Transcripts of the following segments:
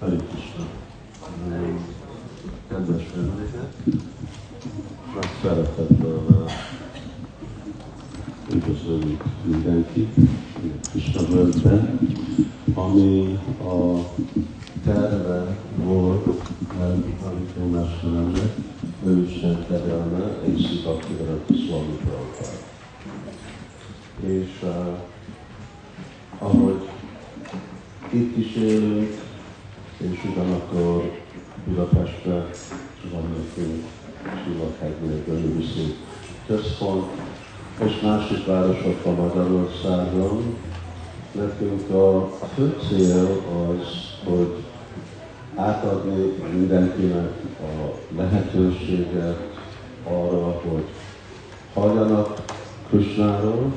Krishna. Kedves vendégek, nagy szeretettel üdvözlünk mindenkit Krishna völgyben, ami a terve volt Anitó Mesteremnek, ő Isten terelme, és Swami Prabhupád. És uh, ahogy itt is élünk, és ugyanakkor Budapestben van nekünk Sivakhegynél Gönülviszi központ, és másik városokban Magyarországon. Nekünk a fő cél az, hogy átadni mindenkinek a lehetőséget arra, hogy halljanak Krishnáról,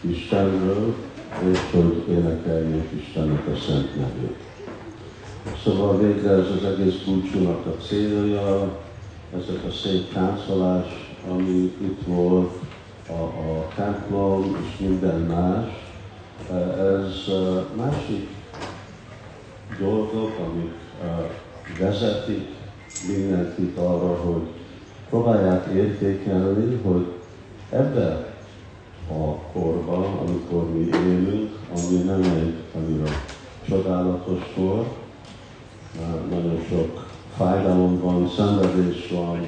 Istenről, és hogy énekeljék Istennek a szent nevét. Szóval végre ez az egész búcsúnak a célja, ezek a szép táncolás, ami itt volt, a, a templom és minden más, ez másik dolgok, amik vezetik mindenkit arra, hogy próbálják értékelni, hogy ebben a korban, amikor mi élünk, ami nem egy annyira csodálatos kor, nagyon sok fájdalom van, szenvedés van,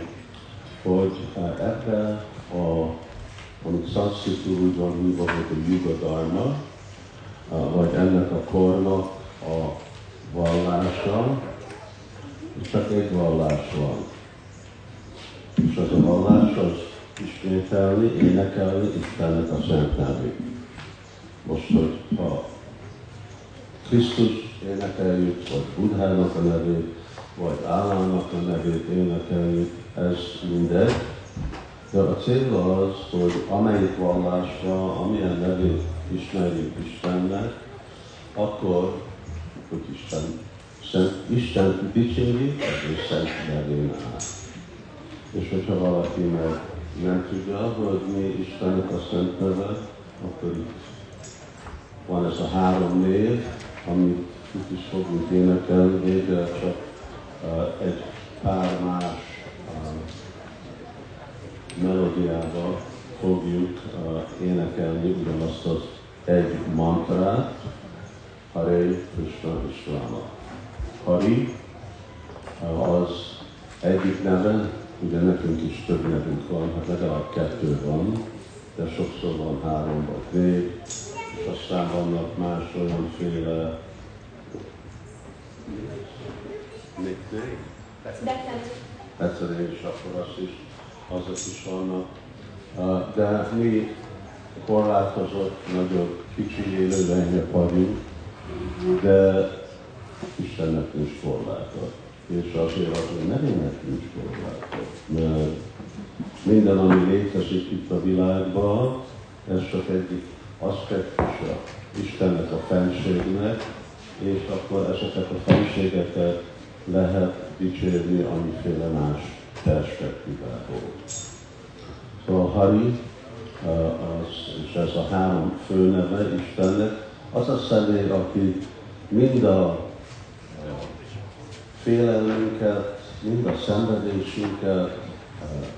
hogy ebbe a, amit úgy van hívva, hogy a Yuga Dharma, vagy ennek a kornak a vallása, csak egy vallás van. És az a vallás az ismételni, énekelni Istennek a szent. Most, hogy ha Krisztus énekeljük, vagy Budhának a nevét, vagy Állának a nevét énekeljük, ez mindegy. De a cél az, hogy amelyik vallásra, amilyen nevét ismerjük Istennek, akkor, hogy Isten, Szent, Isten dicsérjük, az ő szent nevén áll. És hogyha valaki meg nem tudja, hogy mi Istennek a szent neve, akkor itt van ez a három név, amit itt is fogunk énekelni, végre csak egy pár más melódiával fogjuk énekelni ugyanazt az egy mantrát, Hare Krishna Isvama. Hari az egyik neve, ugye nekünk is több nevünk van, hát legalább kettő van, de sokszor van három vagy négy, és aztán vannak más olyanféle nickname. Egyszerűen is akkor azt is, azok is vannak. De mi korlátozott, nagyobb, kicsi élőlények vagyunk, de Istennek nincs korlátot. És azért az ő nevének nincs korlátot. Mert minden, ami létezik itt a világban, ez csak egyik aspektusa Istennek a fenségnek, és akkor ezeket a fenségeket lehet dicsérni amiféle más perspektívából. Szóval Hari, az, és ez a három főneve Istennek, az a személy, aki mind a félelmünket, mind a szenvedésünket,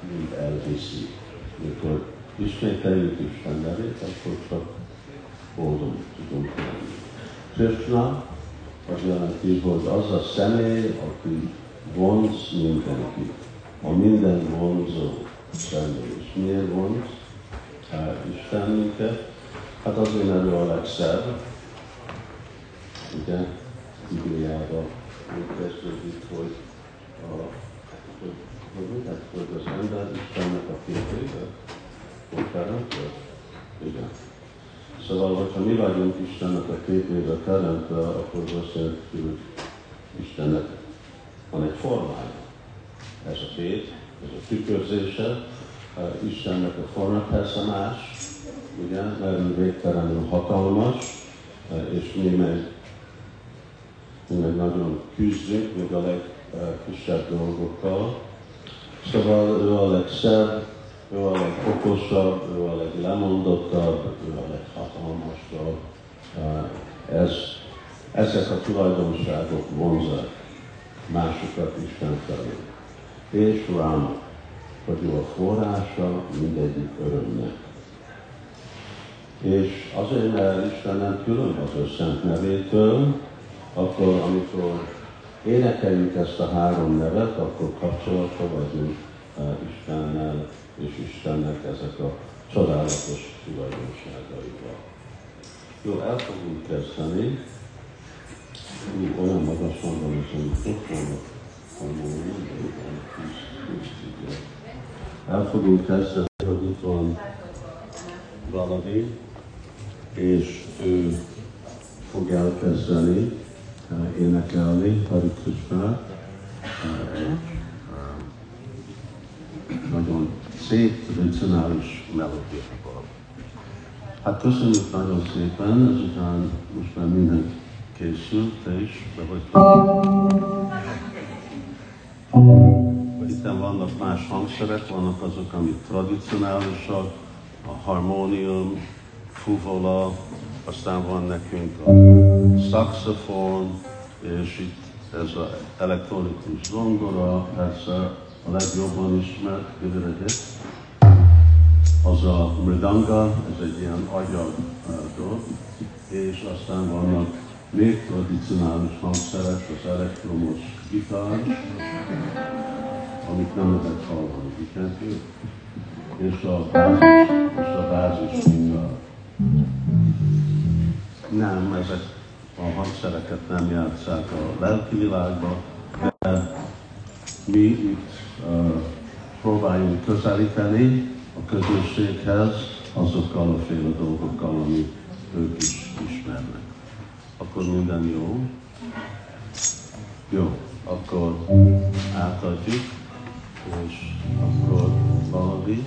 mind elviszi. Mikor ismételjük Isten nevét, akkor csak boldog tudunk lenni. Krishna az jelenti, hogy az a személy, aki vonz mindenki, a minden vonzó személy. És miért vonz hát, Isten minket? Hát azért, mert ő a legszebb, ugye, Bibliában úgy kezdődik, hogy, a, hogy, hogy, hogy, hogy az ember Istennek a képébe, hogy teremtő? Igen. Szóval, hogyha mi vagyunk Istennek a képébe teremtve, akkor azt jelenti, hogy Istennek van egy formája. Ez a kép, ez a tükörzése, Istennek a forma persze más, ugye, mert végtelenül hatalmas, és mi meg, mi meg nagyon küzdünk, még a legkisebb dolgokkal. Szóval ő a legszebb, ő a legokosabb, ő a leglemondottabb, ő a leghatalmasabb. Ezek a tulajdonságok vonzák másokat Isten felé. És Ráma, hogy ő a forrása mindegyik örömnek. És azért, mert Isten nem különböző szent nevétől, akkor amikor énekeljük ezt a három nevet, akkor kapcsolatban vagyunk uh, Istennel, és Istennek ezek a csodálatos tulajdonságaival. Jó, el fogunk kezdeni. Olyan magasan van ez a mikrofon, el fogunk kezdeni, hogy itt van valami, és ő fog elkezdeni uh, énekelni Hari. Uh, nagyon szép, tradicionális melódiával. Hát köszönjük nagyon szépen, ezután most már minden készült, is be vagy. Itt vannak más hangszerek, vannak azok, amik tradicionálisak, a harmónium, fuvola, aztán van nekünk a saxofon, és itt ez az elektronikus zongora, persze a legjobban ismert, kivéredés. Az a mridanga, ez egy ilyen agyag dolog, és aztán vannak még tradicionális hangszerek, az elektromos gitár, amit nem lehet hallani, és a bázis, és a bázis. Nem, ezek a hangszereket nem játszák a lelki világba, de mi itt uh, próbáljunk közelíteni a közösséghez azokkal a féle dolgokkal, amit ők is ismernek. Akkor minden jó? Jó, akkor átadjuk, és akkor valami